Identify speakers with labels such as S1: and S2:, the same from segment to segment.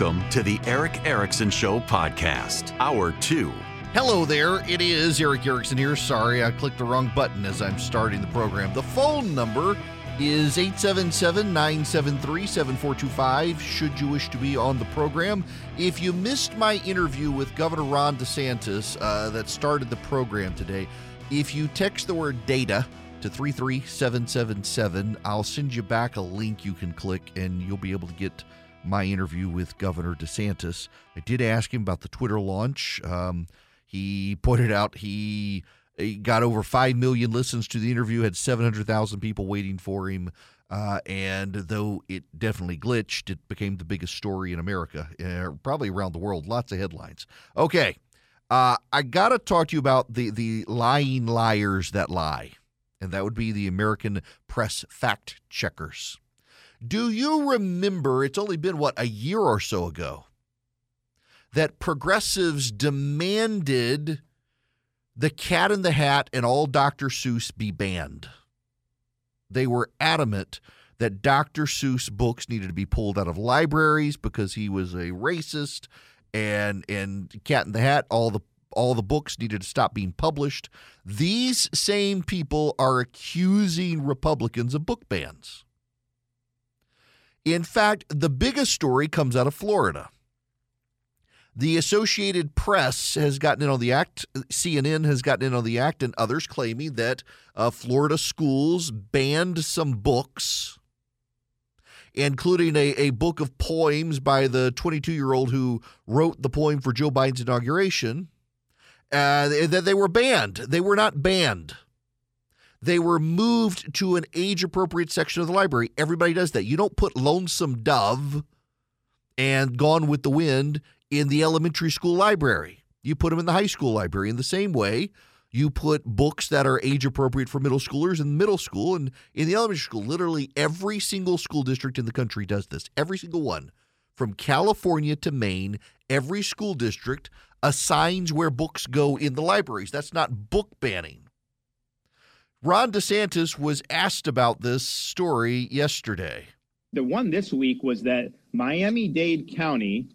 S1: Welcome to the Erick Erickson Show podcast, hour two.
S2: Hello there, it is Erick Erickson here. Sorry, I clicked the wrong button as I'm starting the program. The phone number is 877 973 7425 should you wish to be on the program. If you missed my interview with Governor Ron DeSantis uh, that started the program today, if you text the word data to 33777, I'll send you back a link you can click and you'll be able to get my interview with Governor DeSantis. I did ask him about the Twitter launch. Um, he pointed out he, he, got over 5 million listens to the interview, had 700,000 people waiting for him. Uh, and though it definitely glitched, it became the biggest story in America, uh, probably around the world. Lots of headlines. Okay. Uh, I got to talk to you about the, the lying liars that lie, and that would be the American press fact checkers. Do you remember? It's only been, what, a year or so ago that progressives demanded the cat in the hat and all Dr. Seuss be banned. They were adamant that Dr. Seuss books needed to be pulled out of libraries because he was a racist and and Cat in the Hat all the all the books needed to stop being published. These same people are accusing Republicans of book bans. In fact, the biggest story comes out of Florida. The Associated Press has gotten in on the act. CNN has gotten in on the act, and others claiming that uh, Florida schools banned some books, including a, a book of poems by the 22 year old who wrote the poem for Joe Biden's inauguration, uh, that they were banned. They were not banned they were moved to an age appropriate section of the library. Everybody does that. You don't put Lonesome Dove and Gone with the Wind in the elementary school library. You put them in the high school library in the same way. You put books that are age appropriate for middle schoolers in middle school and in the elementary school. Literally every single school district in the country does this. Every single one. From California to Maine, every school district assigns where books go in the libraries. That's not book banning. Ron DeSantis was asked about this story yesterday.
S3: The one this week was that Miami Dade County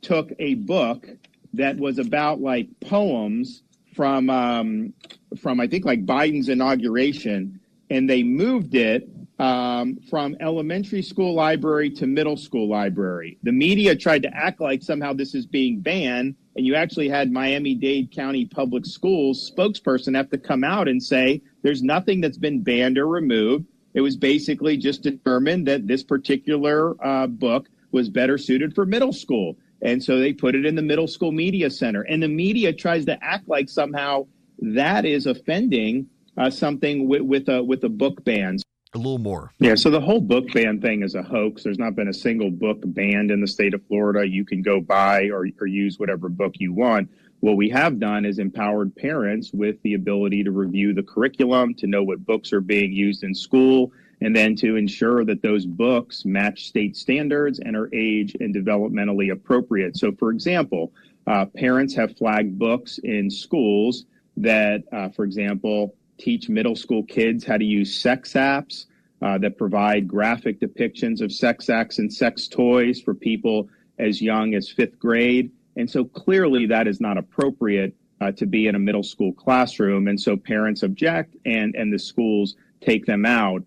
S3: took a book that was about like poems from um, from I think like Biden's inauguration, and they moved it um, from elementary school library to middle school library. The media tried to act like somehow this is being banned, and you actually had Miami Dade County Public Schools spokesperson have to come out and say there's nothing that's been banned or removed. It was basically just determined that this particular uh, book was better suited for middle school. And so they put it in the middle school media center. And the media tries to act like somehow that is offending uh, something with, with, a, with a book ban.
S2: A little more.
S3: Yeah, so the whole book ban thing is a hoax. There's not been a single book banned in the state of Florida. You can go buy or, or use whatever book you want. What we have done is empowered parents with the ability to review the curriculum, to know what books are being used in school, and then to ensure that those books match state standards and are age and developmentally appropriate. So, for example, uh, parents have flagged books in schools that, uh, for example, teach middle school kids how to use sex apps uh, that provide graphic depictions of sex acts and sex toys for people as young as fifth grade. And so clearly that is not appropriate uh, to be in a middle school classroom. And so parents object and, and the schools take them out.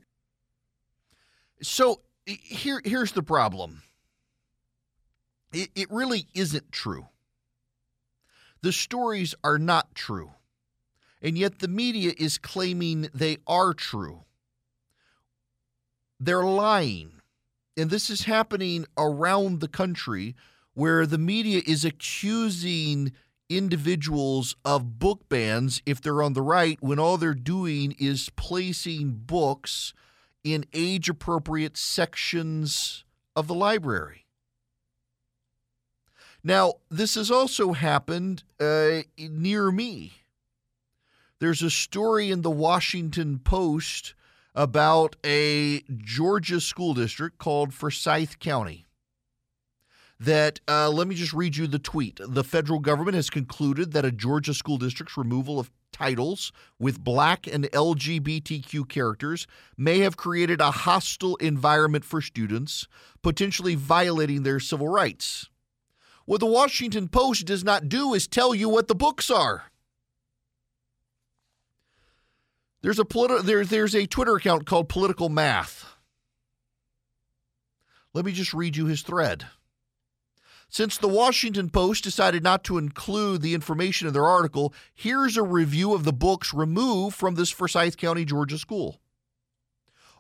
S2: So here, here's the problem it, it really isn't true. The stories are not true. And yet the media is claiming they are true. They're lying. And this is happening around the country where the media is accusing individuals of book bans if they're on the right when all they're doing is placing books in age appropriate sections of the library. Now, this has also happened uh, near me. There's a story in the Washington Post about a Georgia school district called Forsyth County. That, uh, let me just read you the tweet. The federal government has concluded that a Georgia school district's removal of titles with black and LGBTQ characters may have created a hostile environment for students, potentially violating their civil rights. What the Washington Post does not do is tell you what the books are. There's a politi- there, there's a Twitter account called Political Math. Let me just read you his thread. Since the Washington Post decided not to include the information in their article, here's a review of the books removed from this Forsyth County, Georgia school.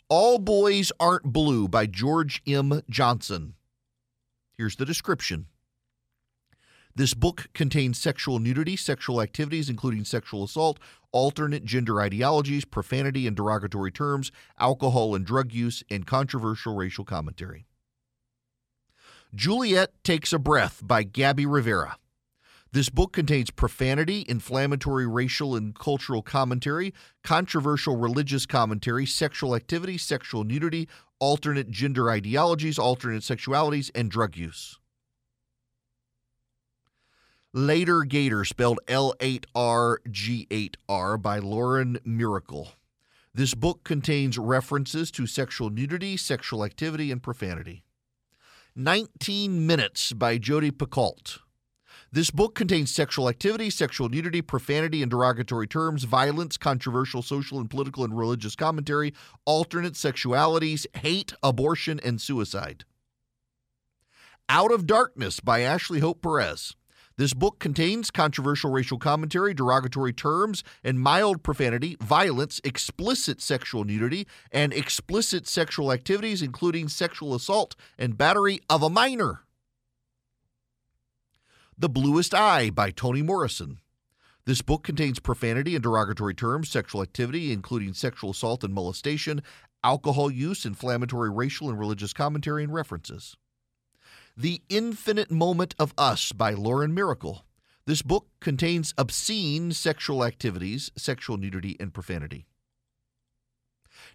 S2: All Boys Aren't Blue by George M. Johnson. Here's the description. This book contains sexual nudity, sexual activities, including sexual assault, alternate gender ideologies, profanity and derogatory terms, alcohol and drug use, and controversial racial commentary. Juliet Takes a Breath by Gabby Rivera. This book contains profanity, inflammatory racial and cultural commentary, controversial religious commentary, sexual activity, sexual nudity, alternate gender ideologies, alternate sexualities, and drug use. Later Gator, spelled L 8R G 8R, by Lauren Myracle. This book contains references to sexual nudity, sexual activity, and profanity. 19 Minutes by Jodi Picoult. This book contains sexual activity, sexual nudity, profanity and derogatory terms, violence, controversial social and political and religious commentary, alternate sexualities, hate, abortion, and suicide. Out of Darkness by Ashley Hope Perez. This book contains controversial racial commentary, derogatory terms, and mild profanity, violence, explicit sexual nudity, and explicit sexual activities, including sexual assault and battery of a minor. The Bluest Eye by Toni Morrison. This book contains profanity and derogatory terms, sexual activity, including sexual assault and molestation, alcohol use, inflammatory racial and religious commentary, and references. The Infinite Moment of Us by Lauren Myracle. This book contains obscene sexual activities, sexual nudity, and profanity.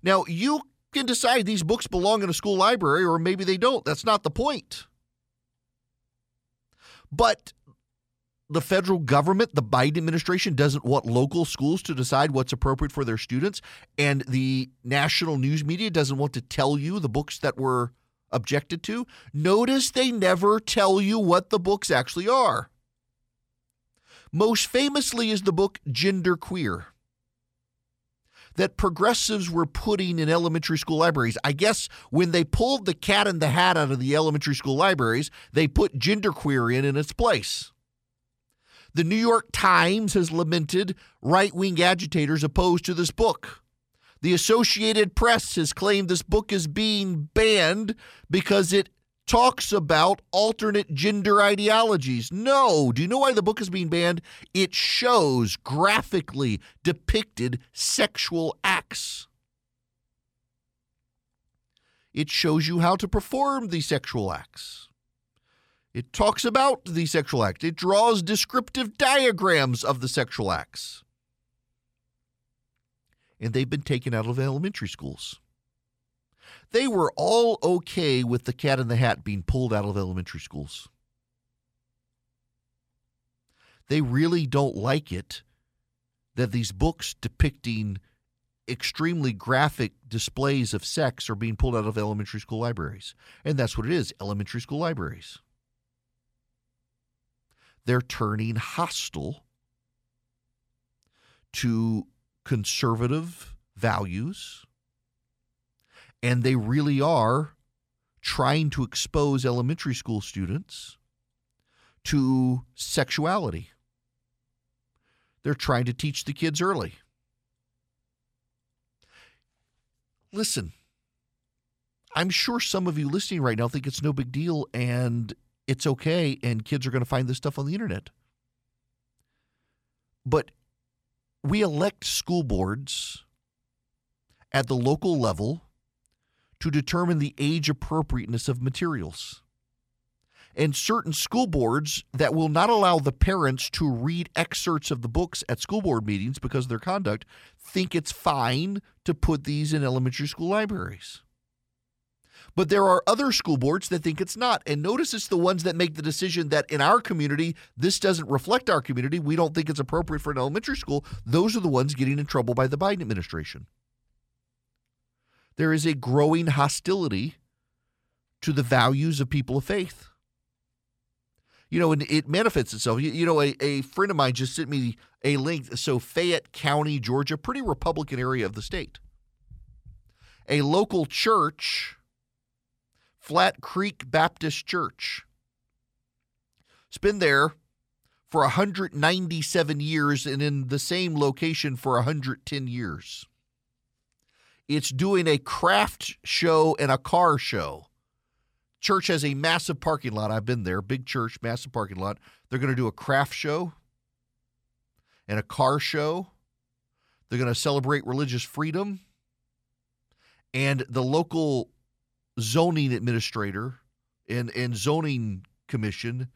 S2: Now, you can decide these books belong in a school library or maybe they don't. That's not the point. But the federal government, the Biden administration, doesn't want local schools to decide what's appropriate for their students. And the national news media doesn't want to tell you the books that were objected to. Notice they never tell you what the books actually are. Most famously is the book Gender Queer that progressives were putting in elementary school libraries. I guess when they pulled the cat in the hat out of the elementary school libraries, they put genderqueer in in its place. The New York Times has lamented right wing agitators opposed to this book. The Associated Press has claimed this book is being banned because it talks about alternate gender ideologies. No. Do you know why the book is being banned? It shows graphically depicted sexual acts. It shows you how to perform the sexual acts. It talks about the sexual act. It draws descriptive diagrams of the sexual acts and they've been taken out of elementary schools. They were all okay with the cat in the hat being pulled out of elementary schools. They really don't like it that these books depicting extremely graphic displays of sex are being pulled out of elementary school libraries. And that's what it is elementary school libraries. They're turning hostile to conservative values, and they really are trying to expose elementary school students to sexuality. They're trying to teach the kids early. Listen, I'm sure some of you listening right now think it's no big deal and it's okay, and kids are going to find this stuff on the internet. But we elect school boards at the local level to determine the age appropriateness of materials. And certain school boards that will not allow the parents to read excerpts of the books at school board meetings because of their conduct think it's fine to put these in elementary school libraries. But there are other school boards that think it's not. And notice it's the ones that make the decision that in our community, this doesn't reflect our community. We don't think it's appropriate for an elementary school. Those are the ones getting in trouble by the Biden administration there is a growing hostility to the values of people of faith. You know, and it manifests itself. You, you know, a, a friend of mine just sent me a link. So, Fayette County, Georgia, pretty Republican area of the state. A local church, Flat Creek Baptist Church, it's been there for 197 years and in the same location for 110 years. It's doing a craft show and a car show. Church has a massive parking lot. I've been there, big church, massive parking lot. They're going to do a craft show and a car show. They're going to celebrate religious freedom. And the local zoning administrator and, and zoning commission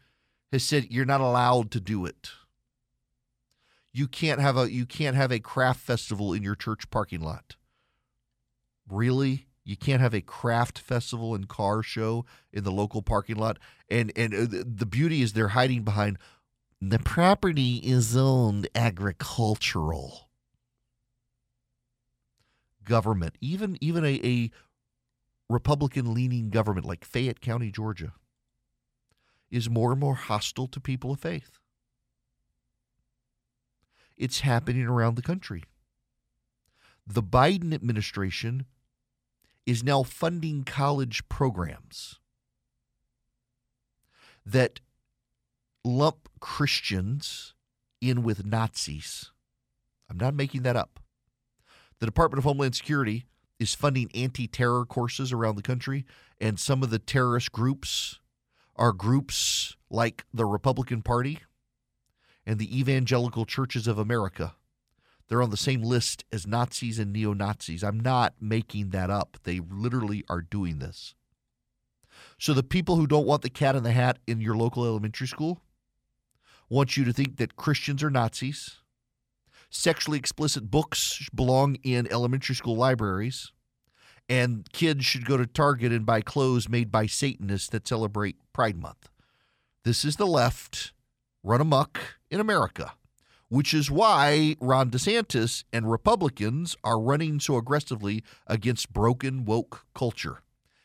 S2: has said you're not allowed to do it. You can't have a you can't have a craft festival in your church parking lot. Really? You can't have a craft festival and car show in the local parking lot. And and uh, the beauty is they're hiding behind the property is zoned agricultural. Government, even even a, a Republican leaning government like Fayette County, Georgia, is more and more hostile to people of faith. It's happening around the country. The Biden administration is now funding college programs that lump Christians in with Nazis. I'm not making that up. The Department of Homeland Security is funding anti terror courses around the country, and some of the terrorist groups are groups like the Republican Party and the Evangelical Churches of America they're on the same list as Nazis and neo Nazis. I'm not making that up. They literally are doing this. So the people who don't want the cat in the hat in your local elementary school want you to think that Christians are Nazis, sexually explicit books belong in elementary school libraries, and kids should go to Target and buy clothes made by Satanists that celebrate Pride Month. This is the left run amok in America which is why Ron DeSantis and Republicans are running so aggressively against broken woke culture.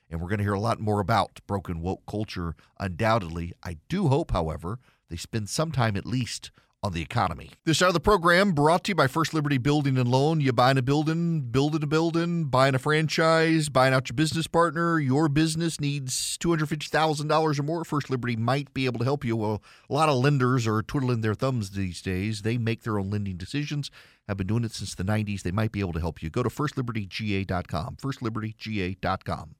S2: And we're going to hear a lot more about broken woke culture, undoubtedly. I do hope, however, they spend some time at least on the economy. This hour of the program brought to you by First Liberty Building and Loan. You buying a building, building a building, buying a franchise, buying out your business partner. Your business needs $250,000 or more. First Liberty might be able to help you. Well, a lot of lenders are twiddling their thumbs these days. They make their own lending decisions, have been doing it since the 90s. They might be able to help you. Go to firstlibertyga.com, firstlibertyga.com.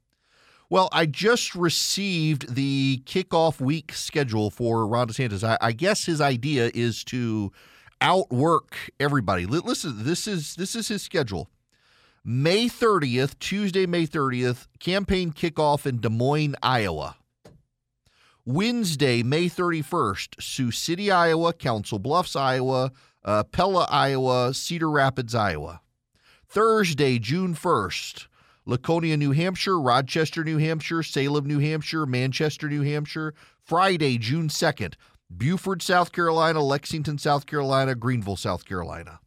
S2: Well, I just received the kickoff week schedule for Ron DeSantis. I, I guess his idea is to outwork everybody. Listen, this is this is his schedule. May 30th, Tuesday, May 30th, campaign kickoff in Des Moines, Iowa. Wednesday, May 31st, Sioux City, Iowa, Council Bluffs, Iowa, uh, Pella, Iowa, Cedar Rapids, Iowa. Thursday, June 1st, Laconia, New Hampshire, Rochester, New Hampshire, Salem, New Hampshire, Manchester, New Hampshire. Friday, June 2nd, Beaufort, South Carolina, Lexington, South Carolina, Greenville, South Carolina.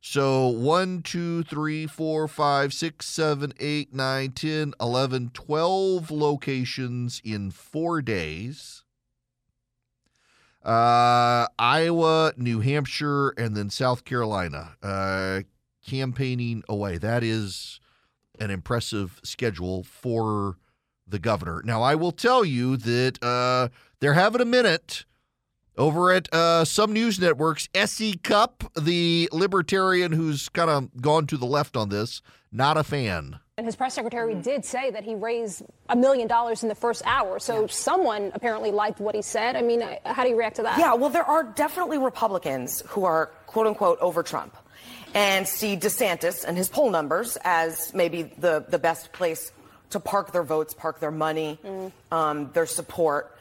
S2: So 1, 2, 3, 4, 5, 6, 7, 8, 9, 10, 11, 12 locations in four days. Uh, Iowa, New Hampshire, and then South Carolina. Uh, campaigning away. That is an impressive schedule for the governor. Now, I will tell you that uh, they're having a minute over at uh, some news networks. S.E. Cupp, the libertarian who's kind of gone to the left on this, not a fan.
S4: And his press secretary did say that he raised a million dollars in the first hour. So yeah. someone apparently liked what he said. I mean, how do you react to that?
S5: Yeah, well, there are definitely Republicans who are quote unquote over Trump and see DeSantis and his poll numbers as maybe the, the best place to park their votes, park their money, mm. um, their support.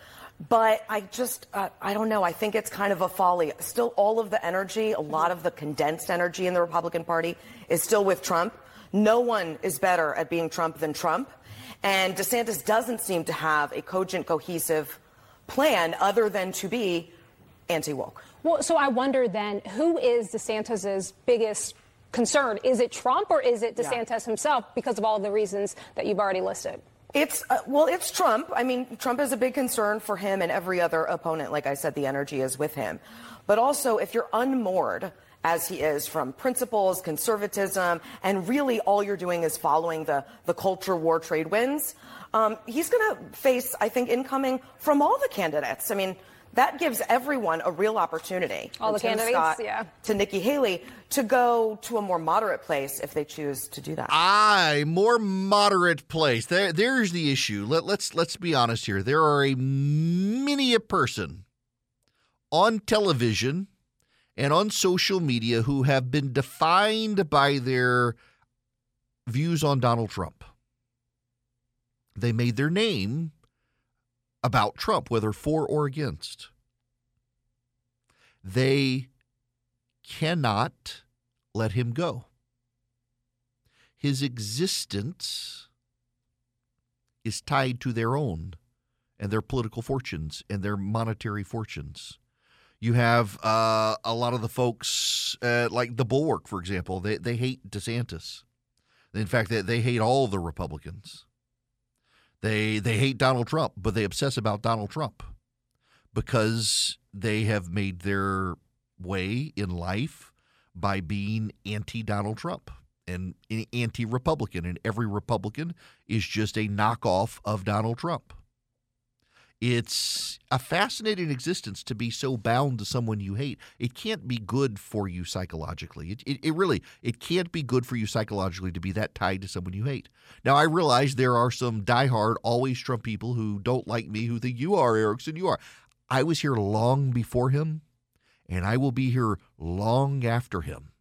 S5: But I just, uh, I don't know. I think it's kind of a folly. Still, all of the energy, a lot of the condensed energy in the Republican Party is still with Trump. No one is better at being Trump than Trump. And DeSantis doesn't seem to have a cogent, cohesive plan other than to be anti woke.
S4: Well, so I wonder then who is DeSantis's biggest concern? Is it Trump or is it DeSantis yeah. himself because of all the reasons that you've already listed?
S5: It's uh, well, it's Trump. I mean, Trump is a big concern for him and every other opponent. Like I said, the energy is with him. But also, if you're unmoored, as he is from principles, conservatism, and really all you're doing is following the, the culture war trade winds, um, he's going to face, I think, incoming from all the candidates. I mean, that gives everyone a real opportunity.
S4: All the
S5: Tim
S4: candidates,
S5: Scott
S4: yeah.
S5: To Nikki Haley to go to a more moderate place if they choose to do that.
S2: Aye, more moderate place. There, there's the issue. Let, let's let's be honest here. There are a many a person on television and on social media who have been defined by their views on Donald Trump. They made their name about Trump, whether for or against. They cannot let him go. His existence is tied to their own and their political fortunes and their monetary fortunes. You have uh, a lot of the folks, uh, like the Bulwark, for example, they, they hate DeSantis. In fact, they, they hate all the Republicans. They they hate Donald Trump, but they obsess about Donald Trump because they have made their way in life by being anti Donald Trump and anti Republican, and every Republican is just a knockoff of Donald Trump. It's a fascinating existence to be so bound to someone you hate. It can't be good for you psychologically. It, it, it, really it can't be good for you psychologically to be that tied to someone you hate. Now I realize there are some diehard, always Trump people who don't like me, who think you are Erickson, you are. I was here long before him, and I will be here long after him.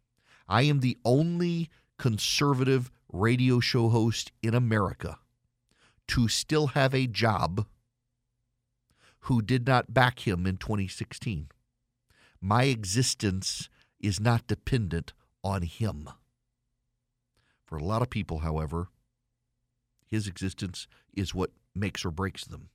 S2: I am the only conservative radio show host in America to still have a job who did not back him in 2016. My existence is not dependent on him. For a lot of people, however, his existence is what makes or breaks them.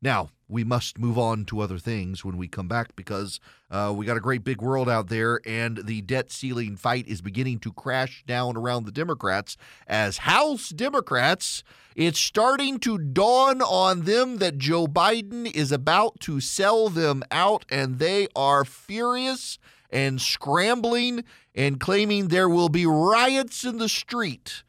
S2: Now, we must move on to other things when we come back because uh, we got a great big world out there, and the debt ceiling fight is beginning to crash down around the Democrats. As House Democrats, it's starting to dawn on them that Joe Biden is about to sell them out, and they are furious and scrambling and claiming there will be riots in the street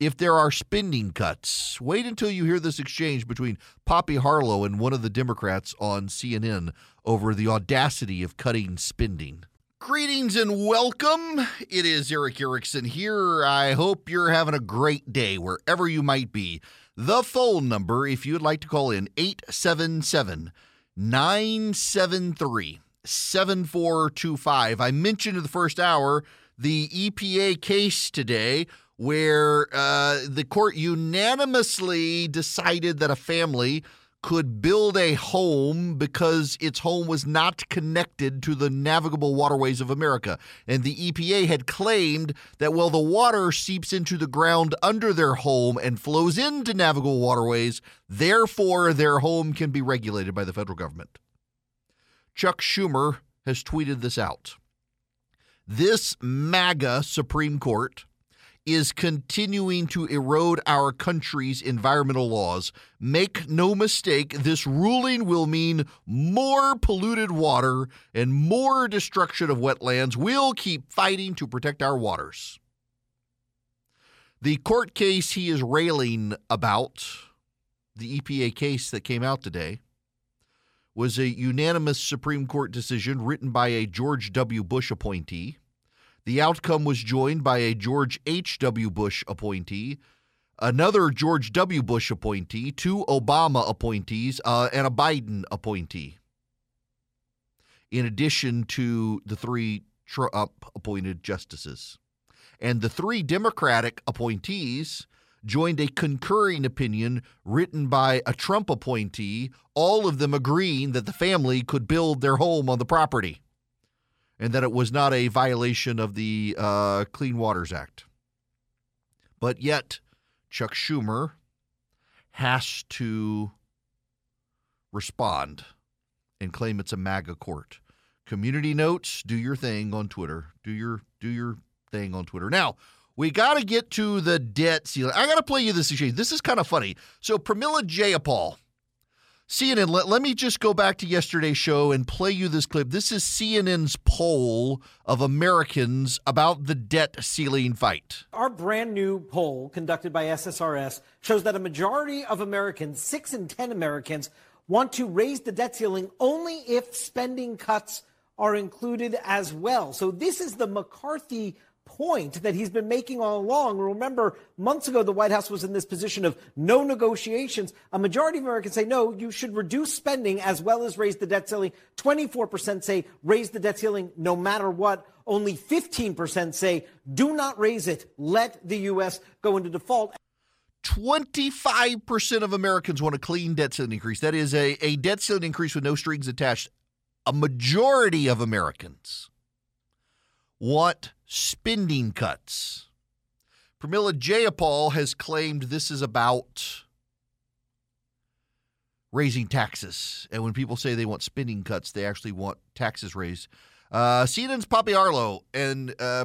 S2: if there are spending cuts. Wait until you hear this exchange between Poppy Harlow and one of the Democrats on CNN over the audacity of cutting spending. Greetings and welcome. It is Erick Erickson here. I hope you're having a great day wherever you might be. The phone number, if you'd like to call in, 877 973 7425. I mentioned in the first hour the EPA case today where uh, the court unanimously decided that a family could build a home because its home was not connected to the navigable waterways of America. And the EPA had claimed that, well, the water seeps into the ground under their home and flows into navigable waterways, therefore, their home can be regulated by the federal government. Chuck Schumer has tweeted this out. This MAGA Supreme Court is continuing to erode our country's environmental laws. Make no mistake, this ruling will mean more polluted water and more destruction of wetlands. We'll keep fighting to protect our waters. The court case he is railing about, the EPA case that came out today, was a unanimous Supreme Court decision written by a George W. Bush appointee. The outcome was joined by a George H.W. Bush appointee, another George W. Bush appointee, two Obama appointees, uh, and a Biden appointee, in addition to the three Trump appointed justices. And the three Democratic appointees joined a concurring opinion written by a Trump appointee, all of them agreeing that the family could build their home on the property and that it was not a violation of the uh, Clean Waters Act. But yet, Chuck Schumer has to respond and claim it's a MAGA court. Community notes, do your thing on Twitter. Do your do your thing on Twitter. Now, we got to get to the debt ceiling. I got to play you this exchange. This is kind of funny. So, Pramila Jayapal CNN, let, let me just go back to yesterday's show and play you this clip. This is CNN's poll of Americans about the debt ceiling fight.
S6: Our brand new poll conducted by SSRS shows that a majority of Americans, six in 10 Americans, want to raise the debt ceiling only if spending cuts are included as well. So this is the McCarthy point that he's been making all along. Remember, months ago, the White House was in this position of no negotiations. A majority of Americans say, no, you should reduce spending as well as raise the debt ceiling. 24% say raise the debt ceiling no matter what. Only 15% say do not raise it. Let the U.S. go into default.
S2: 25% of Americans want a clean debt ceiling increase. That is a, a debt ceiling increase with no strings attached. A majority of Americans want spending cuts. Pramila Jayapal has claimed this is about raising taxes. And when people say they want spending cuts, they actually want taxes raised. Uh, CNN's Poppy Harlow and uh, uh,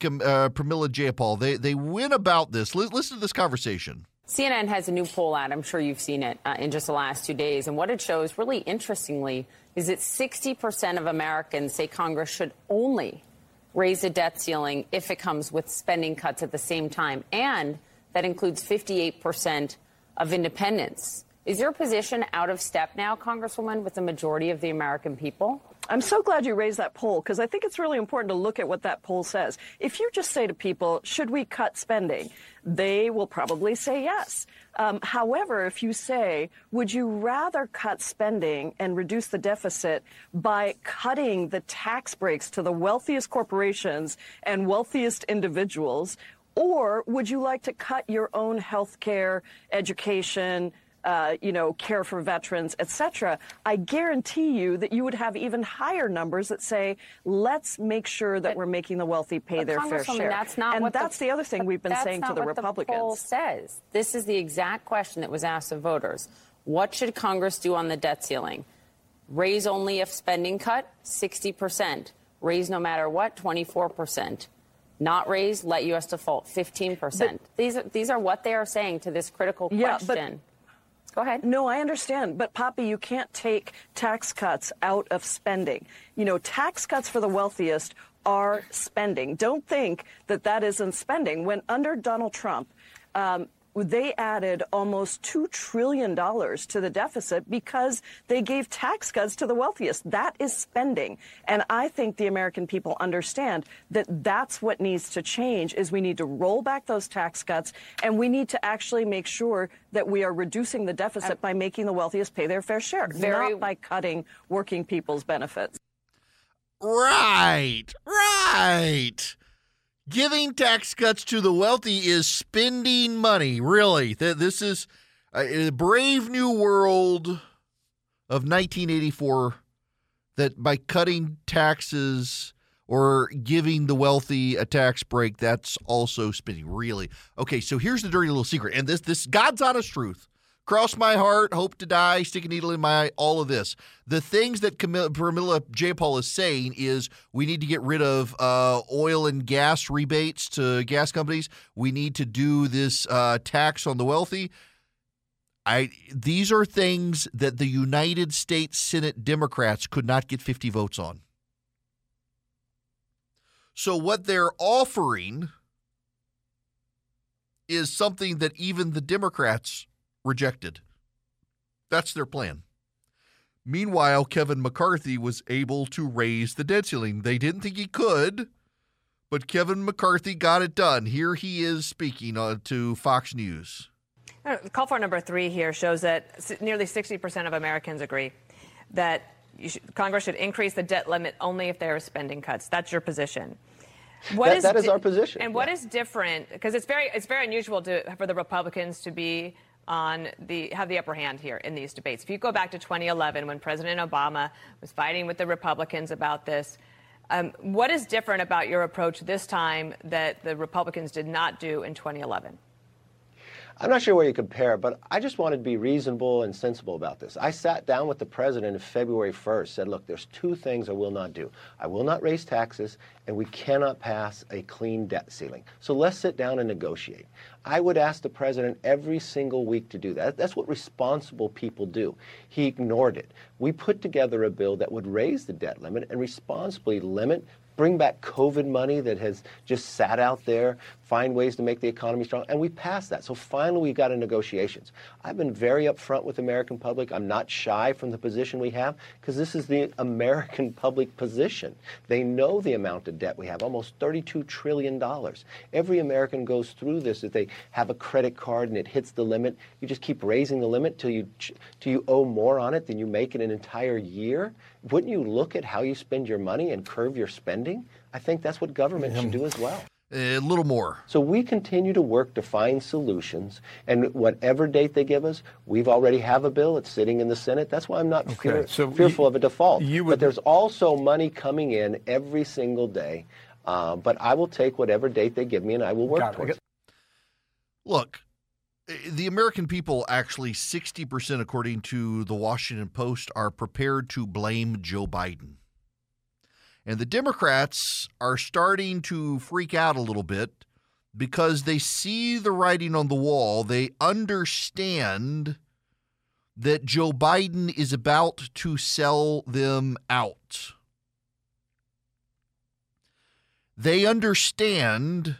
S2: Pramila Jayapal, they, they win about this. L- listen to this conversation.
S7: CNN has a new poll out. I'm sure you've seen it uh, in just the last two days. And what it shows, really interestingly, is that 60% of Americans say Congress should only raise the debt ceiling if it comes with spending cuts at the same time. And that includes 58% of independents. Is your position out of step now, Congresswoman, with the majority of the American people?
S8: I'm so glad you raised that poll because I think it's really important to look at what that poll says. If you just say to people, should we cut spending? They will probably say yes. Um, however, if you say, would you rather cut spending and reduce the deficit by cutting the tax breaks to the wealthiest corporations and wealthiest individuals? Or would you like to cut your own health care, education, uh, you know, care for veterans, etc., I guarantee you that you would have even higher numbers that say, let's make sure that but, we're making the wealthy pay their fair share.
S7: That's not
S8: and
S7: what
S8: that's the,
S7: the
S8: other thing we've been saying to the Republicans.
S7: The poll says this is the exact question that was asked of voters. What should Congress do on the debt ceiling? Raise only if spending cut, 60 percent. Raise no matter what, 24 percent not raise, let U.S. default 15%. these, are, these are what they are saying to this critical question.
S8: yeah,
S7: question. Go ahead.
S8: No, I understand. But, Poppy, you can't take tax cuts out of spending. You know, tax cuts for the wealthiest are spending. Don't think that that isn't spending. When under Donald Trump, um, they added almost $2 trillion to the deficit because they gave tax cuts to the wealthiest. That is spending. And I think the American people understand that that's what needs to change is we need to roll back those tax cuts and we need to actually make sure that we are reducing the deficit by making the wealthiest pay their fair share, Very... not by cutting working people's benefits.
S2: Right, right. Giving tax cuts to the wealthy is spending money. Really, this is a brave new world of 1984. That by cutting taxes or giving the wealthy a tax break, that's also spending. Really, okay. So here's the dirty little secret, and this this God's honest truth. Cross my heart, hope to die, stick a needle in my eye, all of this. The things that Camilla, J. Paul is saying is we need to get rid of uh, oil and gas rebates to gas companies. We need to do this uh, tax on the wealthy. I these are things that the United States Senate Democrats could not get 50 votes on. So what they're offering is something that even the Democrats rejected. That's their plan. Meanwhile, Kevin McCarthy was able to raise the debt ceiling. They didn't think he could, but Kevin McCarthy got it done. Here he is speaking uh, to Fox News.
S9: Call for number three here shows that nearly 60% of Americans agree that should, Congress should increase the debt limit only if there are spending cuts. That's your position.
S10: What that, is that is di- our position.
S9: And what yeah. is different? Because it's very it's very unusual to, for the Republicans to be on the have the upper hand here in these debates. If you go back to 2011 when President Obama was fighting with the Republicans about this, um, what is different about your approach this time that the Republicans did not do in 2011?
S10: I'm not sure where you compare, but I just wanted to be reasonable and sensible about this. I sat down with the president February 1st, said, look, there's two things I will not do. I will not raise taxes, and we cannot pass a clean debt ceiling. So let's sit down and negotiate. I would ask the president every single week to do that. That's what responsible people do. He ignored it. We put together a bill that would raise the debt limit and responsibly limit bring back COVID money that has just sat out there, find ways to make the economy strong, and we passed that. So finally, we got into negotiations. I've been very upfront with the American public. I'm not shy from the position we have because this is the American public position. They know the amount of debt we have, almost $32 trillion. Every American goes through this. If they have a credit card and it hits the limit, you just keep raising the limit till you, till you owe more on it than you make in an entire year. Wouldn't you look at how you spend your money and curve your spending? I think that's what government should um, do as well.
S2: A little more.
S10: So we continue to work to find solutions, and whatever date they give us, we've already have a bill. It's sitting in the Senate. That's why I'm not okay. fear, so fearful you, of a default. Would, but there's also money coming in every single day. Uh, but I will take whatever date they give me, and I will work towards it.
S2: Look, the American people, actually 60%, according to the Washington Post, are prepared to blame Joe Biden. And the Democrats are starting to freak out a little bit because they see the writing on the wall. They understand that Joe Biden is about to sell them out. They understand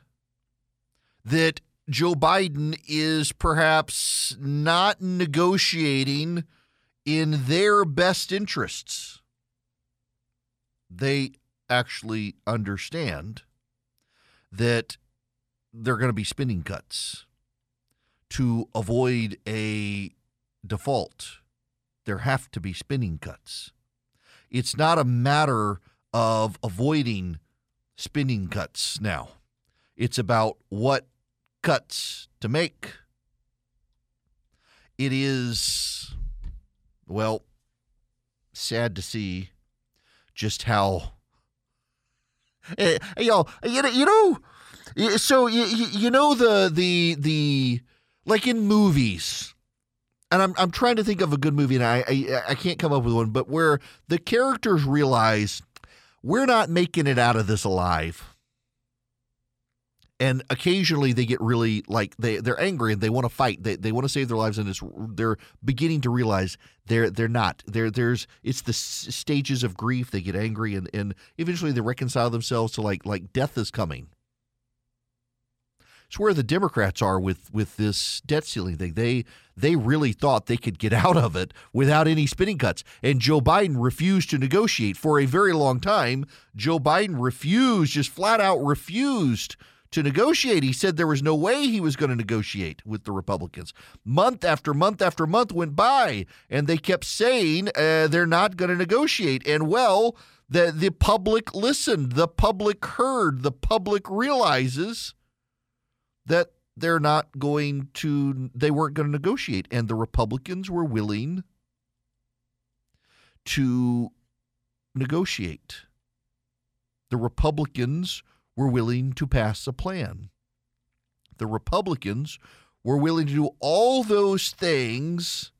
S2: that Joe Biden is perhaps not negotiating in their best interests they actually understand that they're going to be spending cuts to avoid a default. There have to be spending cuts. It's not a matter of avoiding spending cuts now. It's about what cuts to make. It is, well, sad to see just how uh, you know you know, you know so you, you know the the the like in movies and I'm I'm trying to think of a good movie and I, I I can't come up with one but where the characters realize we're not making it out of this alive and occasionally they get really like they they're angry and they want to fight. They, they want to save their lives and it's they're beginning to realize they're they're not. There there's it's the s- stages of grief. They get angry and and eventually they reconcile themselves to like like death is coming. It's where the democrats are with with this debt ceiling thing. They they really thought they could get out of it without any spending cuts. And joe biden refused to negotiate for a very long time. Joe biden refused just flat out refused to negotiate. He said there was no way he was going to negotiate with the Republicans. Month after month after month went by, and they kept saying uh, they're not going to negotiate. And well, the the public listened, the public heard, the public realizes that they're not going to they weren't going to negotiate and the Republicans were willing to negotiate. The Republicans were willing to pass a plan. The Republicans were willing to do all those things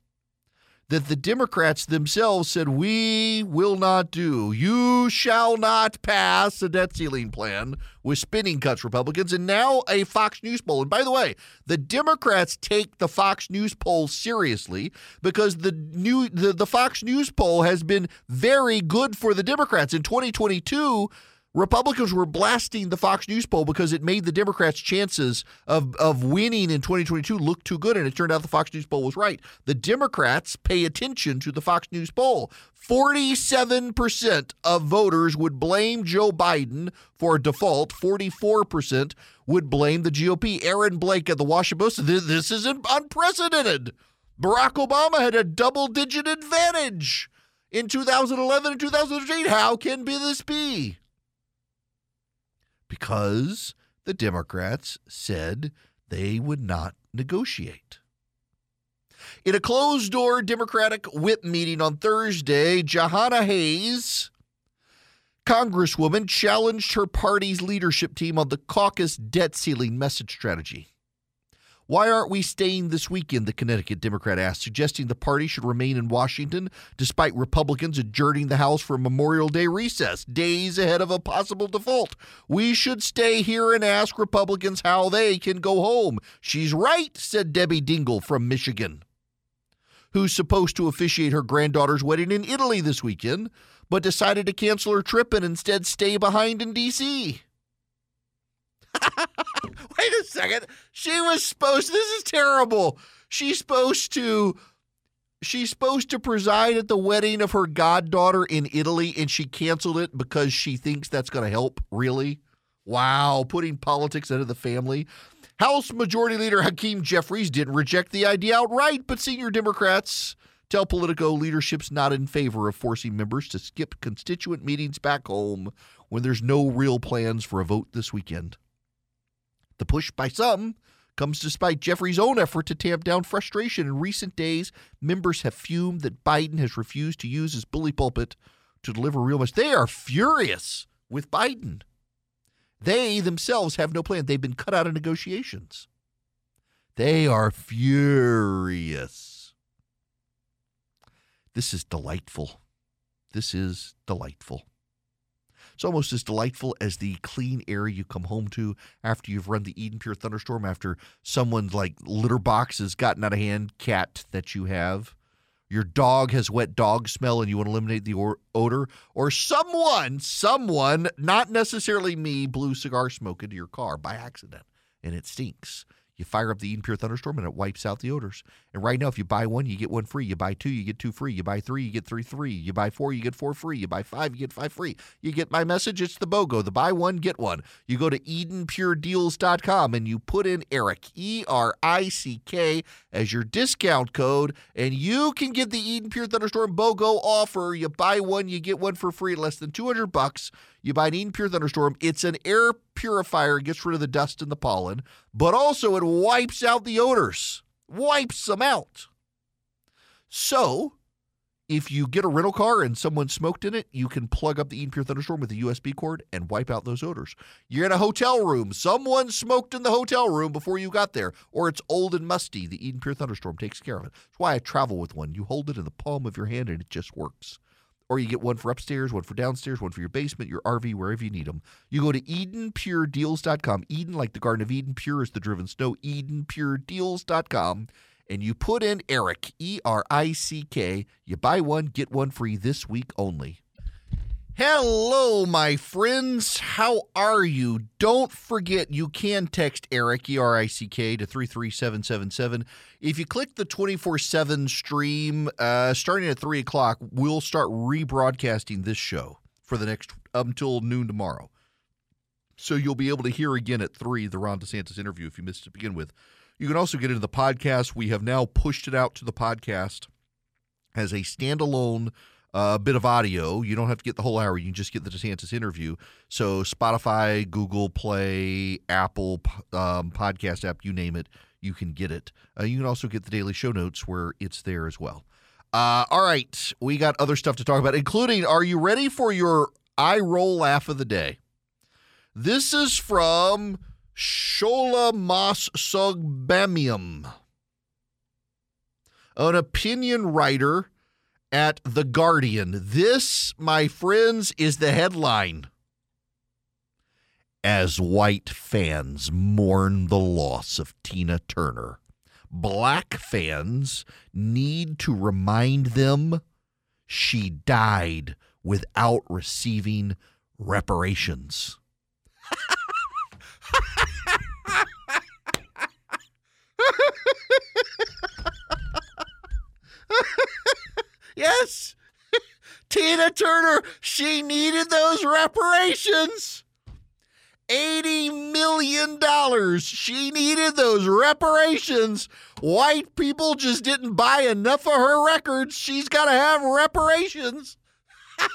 S2: that the Democrats themselves said, We will not do. You shall not pass a debt ceiling plan with spending cuts, Republicans. And now a Fox News poll. And by the way, the Democrats take the Fox News poll seriously because the new the, the Fox News poll has been very good for the Democrats. In 2022, Republicans were blasting the Fox News poll because it made the Democrats' chances of, of winning in 2022 look too good, and it turned out the Fox News poll was right. The Democrats pay attention to the Fox News poll. 47% of voters would blame Joe Biden for a default, 44% would blame the GOP. Aaron Blake at the Washington Post this is unprecedented. Barack Obama had a double digit advantage in 2011 and 2013. How can be this be? Because the Democrats said they would not negotiate. In a closed door Democratic whip meeting on Thursday, Jahana Hayes, Congresswoman, challenged her party's leadership team on the caucus debt ceiling message strategy. Why aren't we staying this weekend? The Connecticut Democrat asked, suggesting the party should remain in Washington despite Republicans adjourning the House for Memorial Day recess, days ahead of a possible default. We should stay here and ask Republicans how they can go home. She's right, said Debbie Dingell from Michigan, who's supposed to officiate her granddaughter's wedding in Italy this weekend, but decided to cancel her trip and instead stay behind in D.C. Wait a second. She was supposed this is terrible. She's supposed to she's supposed to preside at the wedding of her goddaughter in Italy and she canceled it because she thinks that's going to help, really? Wow, putting politics into the family. House Majority Leader Hakeem Jeffries didn't reject the idea outright, but senior Democrats tell Politico leadership's not in favor of forcing members to skip constituent meetings back home when there's no real plans for a vote this weekend. The push by some comes despite Jeffries' own effort to tamp down frustration. In recent days, members have fumed that Biden has refused to use his bully pulpit to deliver real message. They are furious with Biden. They themselves have no plan. They've been cut out of negotiations. They are furious. This is delightful. This is delightful. It's almost as delightful as the clean air you come home to after you've run the Eden Pure thunderstorm, after someone's like litter box has gotten out of hand, cat that you have. Your dog has wet dog smell and you want to eliminate the or- odor, or someone, someone, not necessarily me, blew cigar smoke into your car by accident and it stinks. You fire up the Eden Pure Thunderstorm and it wipes out the odors. And right now, if you buy one, you get one free. You buy two, you get two free. You buy three, you get three free. You buy four, you get four free. You buy five, you get five free. You get my message. It's the BOGO, the buy one, get one. You go to EdenPureDeals.com and you put in Erick, E R I C K, as your discount code, and you can get the Eden Pure Thunderstorm BOGO offer. You buy one, you get one for free, less than 200 bucks. You buy an Eden Pure Thunderstorm. It's an air purifier, gets rid of the dust and the pollen, but also it wipes out the odors, wipes them out. So, if you get a rental car and someone smoked in it, you can plug up the Eden Pure Thunderstorm with a USB cord and wipe out those odors. You're in a hotel room, someone smoked in the hotel room before you got there, or it's old and musty. The Eden Pure Thunderstorm takes care of it. That's why I travel with one. You hold it in the palm of your hand and it just works or you get one for upstairs, one for downstairs, one for your basement, your RV, wherever you need them. You go to EdenPureDeals.com. Eden, like the Garden of Eden, pure is the driven snow. EdenPureDeals.com. And you put in Erick, E R I C K. You buy one, get one free this week only. Hello, my friends. How are you? Don't forget you can text Erick, E R I C K, to 33777. If you click the 24 7 stream, uh, starting at 3 o'clock, we'll start rebroadcasting this show for the next until noon tomorrow. So you'll be able to hear again at 3 the Ron DeSantis interview if you missed it to begin with. You can also get into the podcast. We have now pushed it out to the podcast as a standalone a bit of audio. You don't have to get the whole hour. You can just get the DeSantis interview. So Spotify, Google Play, Apple um, podcast app, you name it, you can get it. Uh, you can also get the daily show notes where it's there as well. Uh, all right, we got other stuff to talk about, including are you ready for your eye roll laugh of the day? This is from Shola Mas an opinion writer at The Guardian. This, my friends, is the headline. As white fans mourn the loss of Tina Turner, black fans need to remind them she died without receiving reparations. yes, Tina Turner, she needed those reparations. $80 million. She needed those reparations. White people just didn't buy enough of her records. She's got to have reparations.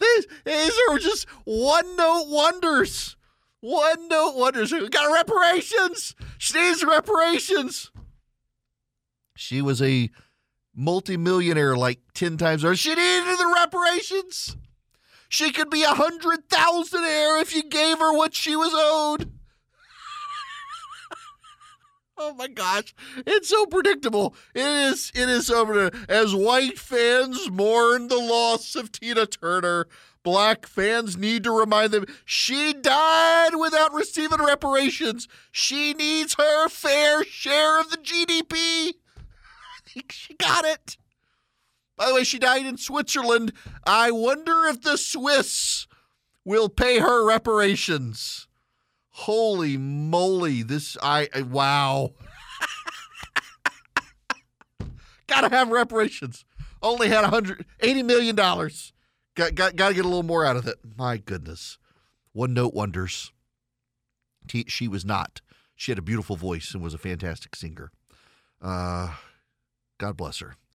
S2: these, these are just one note wonders. One note wonders. We got reparations. She needs reparations. She was a multimillionaire like 10 times over. She needed the reparations. She could be a hundred thousandaire if you gave her what she was owed. oh my gosh, it's so predictable. It is. It is predictable. As white fans mourn the loss of Tina Turner, black fans need to remind them she died without receiving reparations. She needs her fair share of the GDP. Think she got it. By the way, she died in Switzerland. I wonder if the Swiss will pay her reparations. Holy moly, this I, I wow. Gotta have reparations. Only had 180 million dollars. Got, got gotta get a little more out of it. My goodness. One note wonders. She was not. She had a beautiful voice and was a fantastic singer. Uh, God bless her.